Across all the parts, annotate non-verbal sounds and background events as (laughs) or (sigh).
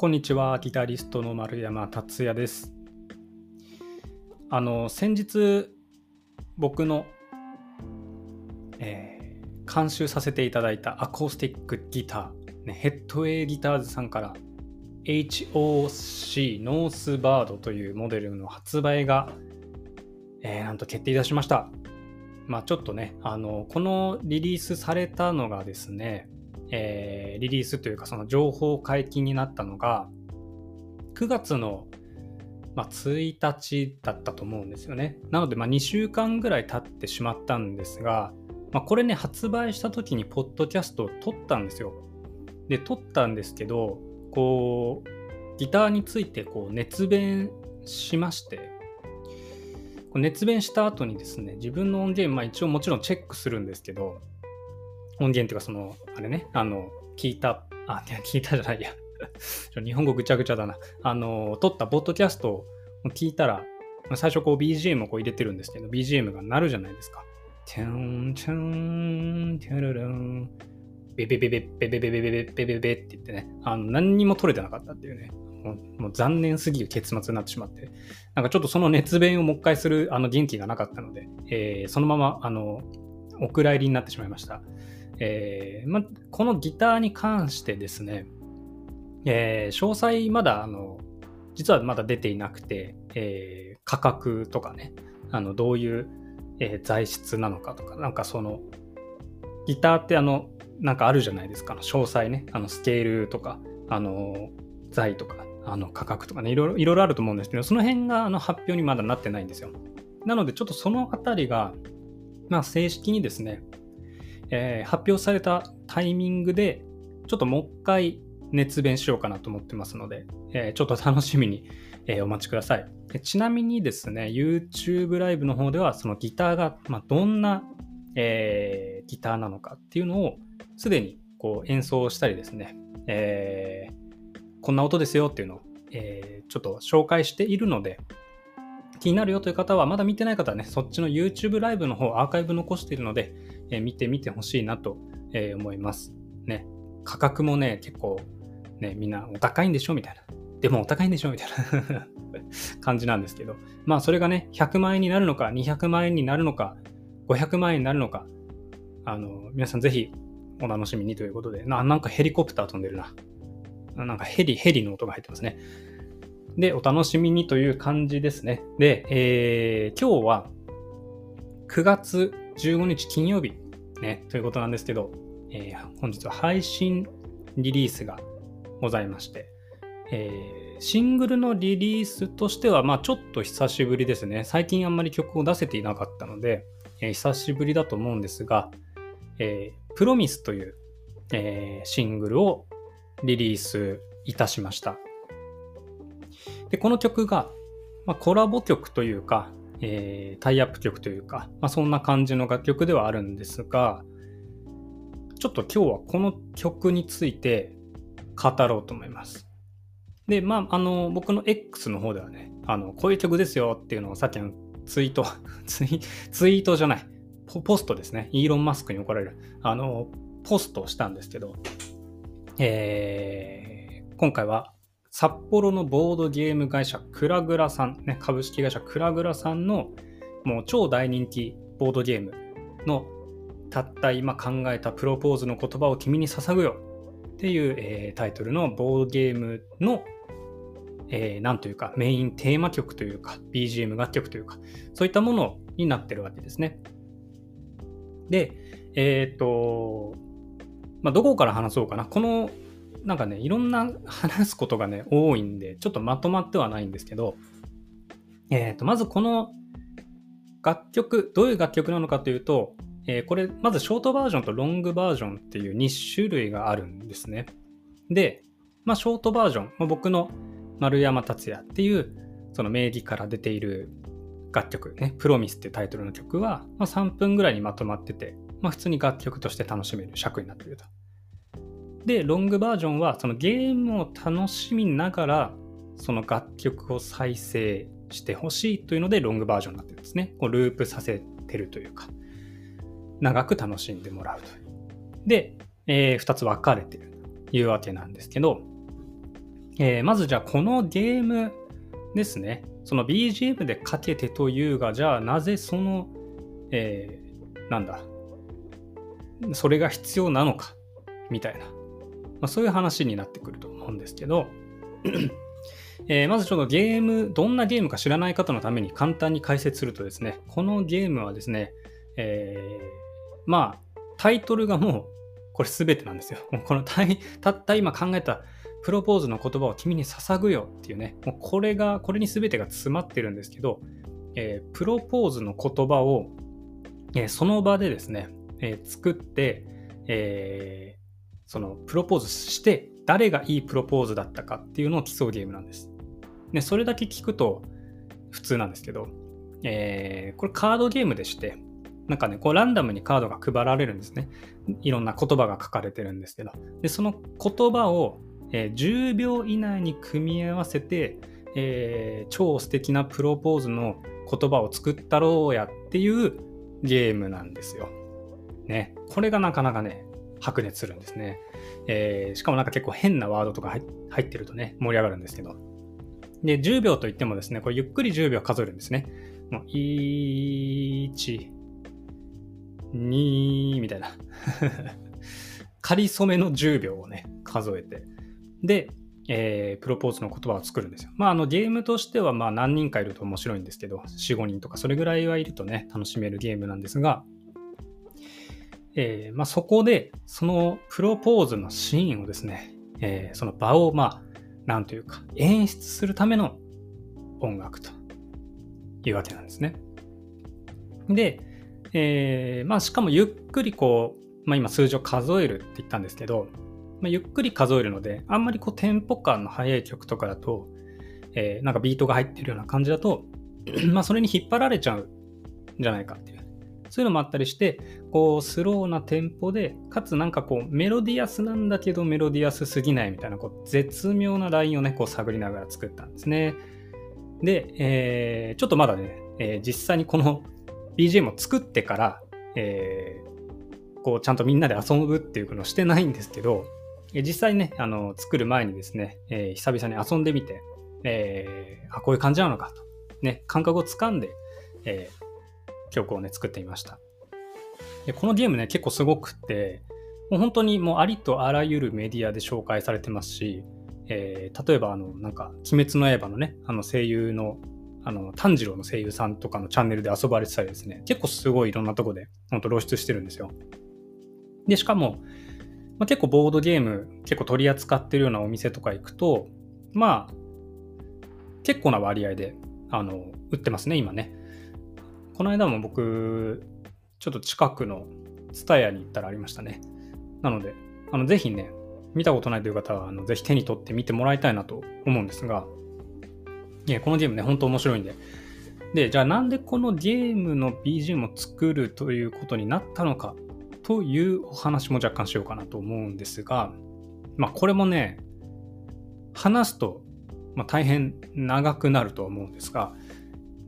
こんにちは、ギタリストの丸山達也です。あの、先日、僕の、えー、監修させていただいたアコースティックギター、ね、ヘッドウェイギターズさんから HOC ノースバードというモデルの発売が、えー、なんと決定いたしました。まあちょっとね、あの、このリリースされたのがですね、えー、リリースというかその情報解禁になったのが9月の、まあ、1日だったと思うんですよね。なので、ま、2週間ぐらい経ってしまったんですが、まあ、これね発売した時にポッドキャストを撮ったんですよ。で撮ったんですけどこうギターについてこう熱弁しまして熱弁した後にですね自分の音源、まあ、一応もちろんチェックするんですけど音源っていうかその、あれね、あの、聞いた、あ、聞いたじゃないや。(laughs) 日本語ぐちゃぐちゃだな。あの、撮ったポッドキャストを聞いたら、最初こう BGM をこう入れてるんですけど、BGM が鳴るじゃないですか。チャンチャン、テャララン、ベベベベベベベベベベベベベって言ってね、あの何にも撮れてなかったっていうね、もうもう残念すぎる結末になってしまって、なんかちょっとその熱弁をもう一回するあの元気がなかったので、えー、そのままあのお蔵入りになってしまいました。えーま、このギターに関してですね、えー、詳細まだあの実はまだ出ていなくて、えー、価格とかねあのどういう、えー、材質なのかとかなんかそのギターってあのなんかあるじゃないですか詳細ねあのスケールとかあの材とかあの価格とかねいろいろあると思うんですけどその辺があの発表にまだなってないんですよ。なのでちょっとそのあたりがまあ正式にですねえー、発表されたタイミングで、ちょっともう一回熱弁しようかなと思ってますので、えー、ちょっと楽しみに、えー、お待ちください。ちなみにですね、YouTube ライブの方では、そのギターが、まあ、どんな、えー、ギターなのかっていうのを、すでにこう演奏したりですね、えこんな音ですよっていうのを、えちょっと紹介しているので、気になるよという方は、まだ見てない方はね、そっちの YouTube ライブの方、アーカイブ残しているので、え見てみてほしいなと、え思います。ね。価格もね、結構、ね、みんなお高いんでしょみたいな。でもお高いんでしょみたいな (laughs) 感じなんですけど。まあそれがね、100万円になるのか、200万円になるのか、500万円になるのか、あの、皆さんぜひお楽しみにということで、ななんかヘリコプター飛んでるな。なんかヘリ、ヘリの音が入ってますね。で、お楽しみにという感じですね。で、えー、今日は9月15日金曜日、ね、ということなんですけど、えー、本日は配信リリースがございまして、えー、シングルのリリースとしては、まあちょっと久しぶりですね。最近あんまり曲を出せていなかったので、えー、久しぶりだと思うんですが、えー、プロミスという、えー、シングルをリリースいたしました。で、この曲が、まあ、コラボ曲というか、えー、タイアップ曲というか、まあ、そんな感じの楽曲ではあるんですが、ちょっと今日はこの曲について語ろうと思います。で、まあ、あの、僕の X の方ではね、あの、こういう曲ですよっていうのをさっきのツイート、(laughs) ツイツイートじゃないポ、ポストですね。イーロン・マスクに怒られる。あの、ポストをしたんですけど、えー、今回は札幌のボードゲーム会社クラグラさん、ね、株式会社クラグラさんのもう超大人気ボードゲームのたった今考えたプロポーズの言葉を君に捧ぐよっていう、えー、タイトルのボードゲームの、えー、なんというかメインテーマ曲というか BGM 楽曲というかそういったものになってるわけですね。で、えっ、と、まあ、どこから話そうかな。このなんかね、いろんな話すことがね、多いんで、ちょっとまとまってはないんですけど、えっ、ー、と、まずこの楽曲、どういう楽曲なのかというと、えー、これ、まずショートバージョンとロングバージョンっていう2種類があるんですね。で、まあ、ショートバージョン、まあ、僕の丸山達也っていう、その名義から出ている楽曲、ね、プロミスっていうタイトルの曲は、まあ、3分ぐらいにまとまってて、まあ、普通に楽曲として楽しめる尺になっていると。で、ロングバージョンはそのゲームを楽しみながら、その楽曲を再生してほしいというので、ロングバージョンになってるんですね。こうループさせてるというか、長く楽しんでもらうという。で、えー、2つ分かれてるというわけなんですけど、えー、まずじゃあこのゲームですね。その BGM でかけてというが、じゃあなぜその、えー、なんだ、それが必要なのか、みたいな、まあ、そういう話になってくると思うんですけど、(clears throat) え、まずちょっとゲーム、どんなゲームか知らない方のために簡単に解説するとですね、このゲームはですね、えー、まあ、タイトルがもう、これ全てなんですよ。(laughs) このたった今考えたプロポーズの言葉を君に捧ぐよっていうね、もうこれが、これに全てが詰まってるんですけど、えー、プロポーズの言葉を、えー、その場でですね、えー、作って、えそのプロポーズして誰がいいプロポーズだったかっていうのを競うゲームなんです。で、それだけ聞くと普通なんですけど、えこれカードゲームでして、なんかね、こうランダムにカードが配られるんですね。いろんな言葉が書かれてるんですけど。で、その言葉をえー、10秒以内に組み合わせて、えー、超素敵なプロポーズの言葉を作ったろうやっていうゲームなんですよ。ね。これがなかなかね、白熱するんですね。えー、しかもなんか結構変なワードとか入ってるとね、盛り上がるんですけど。で、10秒といってもですね、これゆっくり10秒数えるんですね。もう1、2みたいな。(laughs) 仮初めの10秒をね、数えて。で、えー、プロポーズの言葉を作るんですよ。まあ、あのゲームとしてはまあ何人かいると面白いんですけど、4、5人とかそれぐらいはいるとね、楽しめるゲームなんですが、えー、まあ、そこで、そのプロポーズのシーンをですね、えー、その場を、まあ、なんというか、演出するための音楽というわけなんですね。で、えー、まあ、しかもゆっくりこう、まあ、今数字を数えるって言ったんですけど、まあ、ゆっくり数えるので、あんまりこうテンポ感の速い曲とかだと、えー、なんかビートが入ってるような感じだと、(clears throat) まあそれに引っ張られちゃうんじゃないかっていう。そういうのもあったりして、こうスローなテンポで、かつなんかこうメロディアスなんだけどメロディアスすぎないみたいな、こう絶妙なラインをね、こう探りながら作ったんですね。で、えー、ちょっとまだね、えー、実際にこの BGM を作ってから、えー、こうちゃんとみんなで遊ぶっていうのをしてないんですけど、実際ね、あの、作る前にですね、えー、久々に遊んでみて、えー、あ、こういう感じなのかと、ね、感覚をつかんで、えー、曲をね、作ってみました。で、このゲームね、結構すごくって、もう本当にもうありとあらゆるメディアで紹介されてますし、えー、例えばあの、なんか、鬼滅の刃のね、あの声優の、あの、炭治郎の声優さんとかのチャンネルで遊ばれてたりですね、結構すごいいろんなとこで、本当露出してるんですよ。で、しかも、まあ、結構ボードゲーム結構取り扱ってるようなお店とか行くと、まあ、結構な割合で、あの、売ってますね、今ね。この間も僕、ちょっと近くの TSUTAYA に行ったらありましたね。なので、あの、ぜひね、見たことないという方は、あのぜひ手に取って見てもらいたいなと思うんですが、いや、このゲームね、本当面白いんで。で、じゃあなんでこのゲームの BGM を作るということになったのかというお話も若干しようかなと思うんですが、まあこれもね、話すと、まあ、大変長くなると思うんですが、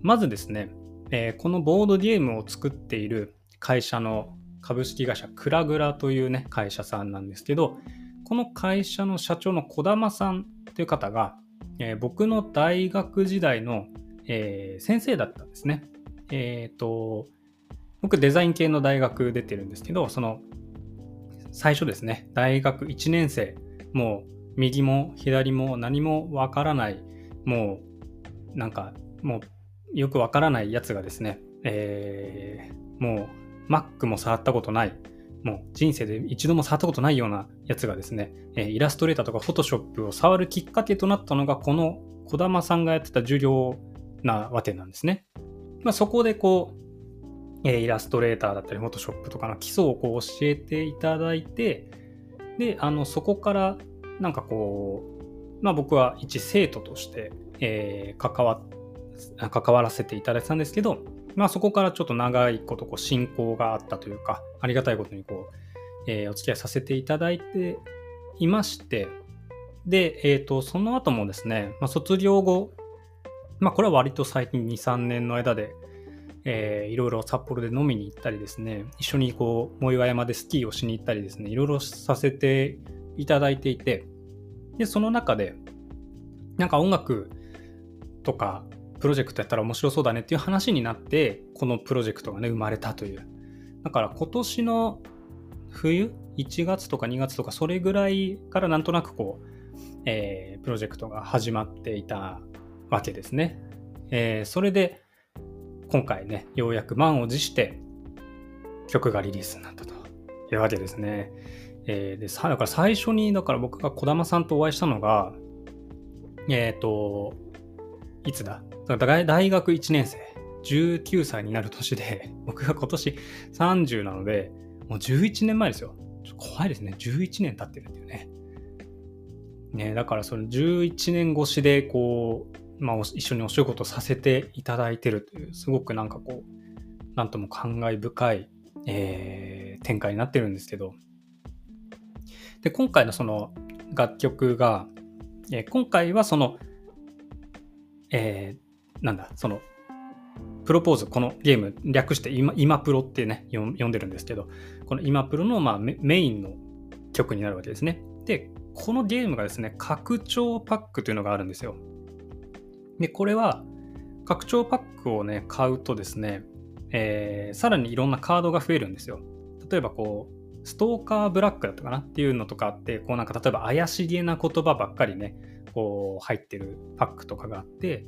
まずですね、えー、このボードゲームを作っている会社の株式会社クラグラというね、会社さんなんですけど、この会社の社長の児玉さんという方が、えー、僕の大学時代の、えー、先生だったんですね。えっ、と、僕デザイン系の大学出てるんですけど、その最初ですね、大学1年生、もう右も左も何もわからない、もうなんかもうよくわからないやつがですね、えー、もう Mac も触ったことない、もう人生で一度も触ったことないようなやつがですね、えイラストレーターとか Photoshop を触るきっかけとなったのが、この児玉さんがやってた授業なわけなんですね。まあ、そこでこう、えイラストレーターだったり、フォトショップとかの基礎をこう教えていただいて、で、あの、そこから、なんかこう、まあ僕は一生徒として、えー、関わっ、関わらせていただいたんですけど、まあそこからちょっと長いことこう進行があったというか、ありがたいことにこう、えー、お付き合いさせていただいていまして、で、えっ、ー、と、その後もですね、まあ、卒業後、まあこれは割と最近2、3年の間で、えー、いろいろ札幌で飲みに行ったりですね、一緒にこう、藻岩山でスキーをしに行ったりですね、いろいろさせていただいていて、で、その中で、なんか音楽とかプロジェクトやったら面白そうだねっていう話になってこのプロジェクトがね生まれたという。だから今年の冬1月とか2月とかそれぐらいからなんとなくこう、えー、プロジェクトが始まっていたわけですね、えー、それで今回ねようやく満を持して曲がリリースになったというわけですね、えー、でだから最初にだから僕が児玉さんとお会いしたのがえっ、ー、といつだ？大学1年生、19歳になる年で、(laughs) 僕が今年30なので、もう11年前ですよ。怖いですね。11年経ってるっていうね。ね、だからその11年越しで、こう、まあ、一緒にお仕事させていただいてるという、すごくなんかこう、なんとも感慨深い、えー、展開になってるんですけど、で、今回のその楽曲が、えー、今回はその、えなんだ、その、プロポーズ、このゲーム、略して今、今プロってね、読んでるんですけど、この今プロの、まあ、メインの曲になるわけですね。で、このゲームがですね、拡張パックというのがあるんですよ。で、これは、拡張パックをね、買うとですね、えー、さらにいろんなカードが増えるんですよ。例えばこう、ストーカーブラックだったかなっていうのとかあって、こうなんか例えば怪しげな言葉ばっかりね、こう入ってるパックとかがあって、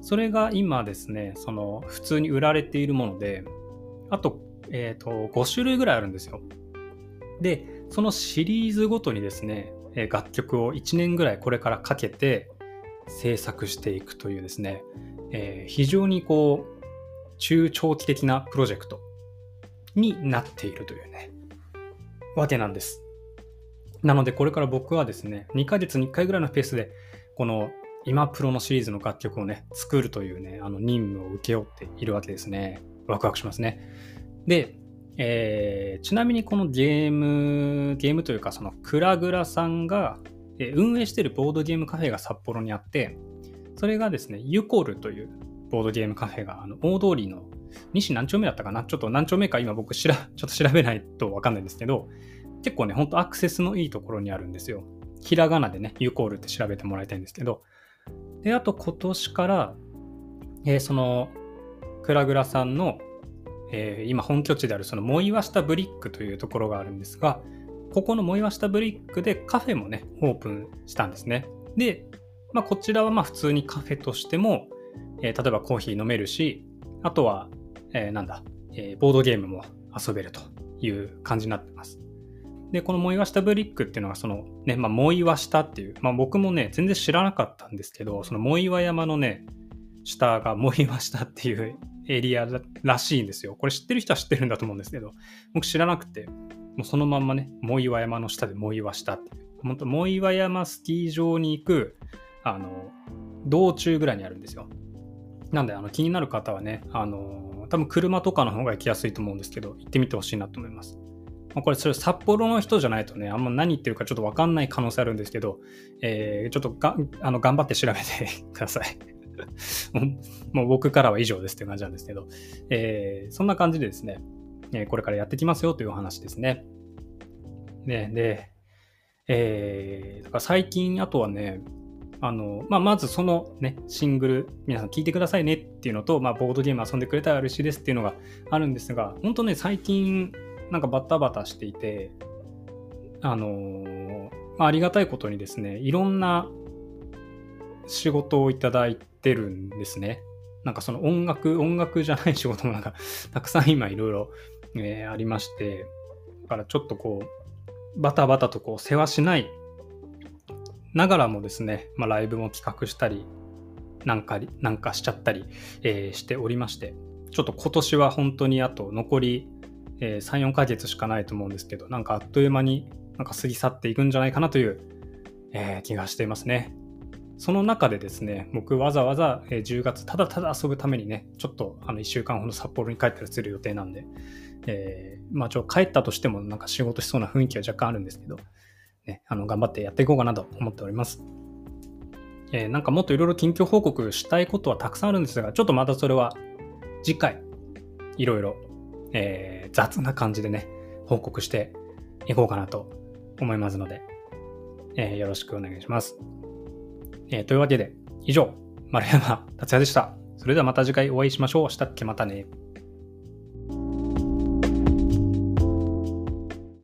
それが今ですね、その普通に売られているもので、あと、えっ、ー、と、5種類ぐらいあるんですよ。で、そのシリーズごとにですね、楽曲を1年ぐらいこれからかけて制作していくというですね、えー、非常にこう、中長期的なプロジェクトになっているというね、わけなんです。なので、これから僕はですね、2ヶ月に1回ぐらいのペースで、この今プロのシリーズの楽曲をね、作るというね、あの任務を請け負っているわけですね。ワクワクしますね。で、えー、ちなみにこのゲーム、ゲームというか、そのクラグラさんが、え運営しているボードゲームカフェが札幌にあって、それがですね、ユコルというボードゲームカフェが、あの大通りの西何丁目だったかな？ちょっと何丁目か今僕しら、ちょっと調べないとわかんないんですけど、結構ね、ほんとアクセスのいいところにあるんですよ。ひらがなでね、ユコールって調べてもらいたいんですけど、で、あと今年から、えー、その、クラグラさんの、えー、今本拠地であるそのモイワシタブリックというところがあるんですが、ここのモイワシタブリックでカフェもね、オープンしたんですね。で、まあ、こちらはまあ普通にカフェとしても、えー、例えばコーヒー飲めるし、あとは、えー、なんだ、えー、ボードゲームも遊べるという感じになってます。で、このモイワシタブリックっていうのが、そのね、まあ、モイワシタっていう、まあ、僕もね、全然知らなかったんですけど、そのモイワ山のね、下がモイワシタっていうエリアらしいんですよ。これ知ってる人は知ってるんだと思うんですけど、僕知らなくて、もうそのまんまね、モイワ山の下でモイワシタっていう、本当モイワ山スキー場に行く、あの、道中ぐらいにあるんですよ。なんで、あの、気になる方はね、あの、多分車とかの方が行きやすいと思うんですけど、行ってみてほしいなと思います。ま、これ、それ札幌の人じゃないとね、あんま何言ってるかちょっとわかんない可能性あるんですけど、えー、ちょっとがあの頑張って調べてください。(laughs) もう僕からは以上ですっていう感じなんですけど、えー、そんな感じでですね、え、これからやってきますよというお話ですね。で、で、えー、だから最近、あとはね、あの、まあ、まずそのね、シングル、皆さん聞いてくださいねっていうのと、まあ、ボードゲーム遊んでくれたら嬉しいですっていうのがあるんですが、本当ね、最近、なんかバタバタしていて、あの、まあ、ありがたいことにですね、いろんな仕事をいただいてるんですね。なんかその音楽、音楽じゃない仕事もなんか (laughs) たくさん今いろいろ、えありまして、だからちょっとこう、バタバタとこう世話しないながらもですね、まあ、ライブも企画したり、なんか、なんかしちゃったり、えー、しておりまして、ちょっと今年は本当にあと残りえー、3、4ヶ月しかないと思うんですけど、なんかあっという間になんか過ぎ去っていくんじゃないかなという、えー、気がしていますね。その中でですね、僕わざわざ10月ただただ遊ぶためにね、ちょっとあの1週間ほど札幌に帰ったりする予定なんで、えー、まあちょ帰ったとしてもなんか仕事しそうな雰囲気は若干あるんですけど、ね、あの頑張ってやっていこうかなと思っております。えー、なんかもっといろいろ近況報告したいことはたくさんあるんですが、ちょっとまたそれは次回いろいろえー、雑な感じでね、報告していこうかなと思いますので、えー、よろしくお願いします。えー、というわけで、以上、丸山達也でした。それではまた次回お会いしましょう。したっけまたね。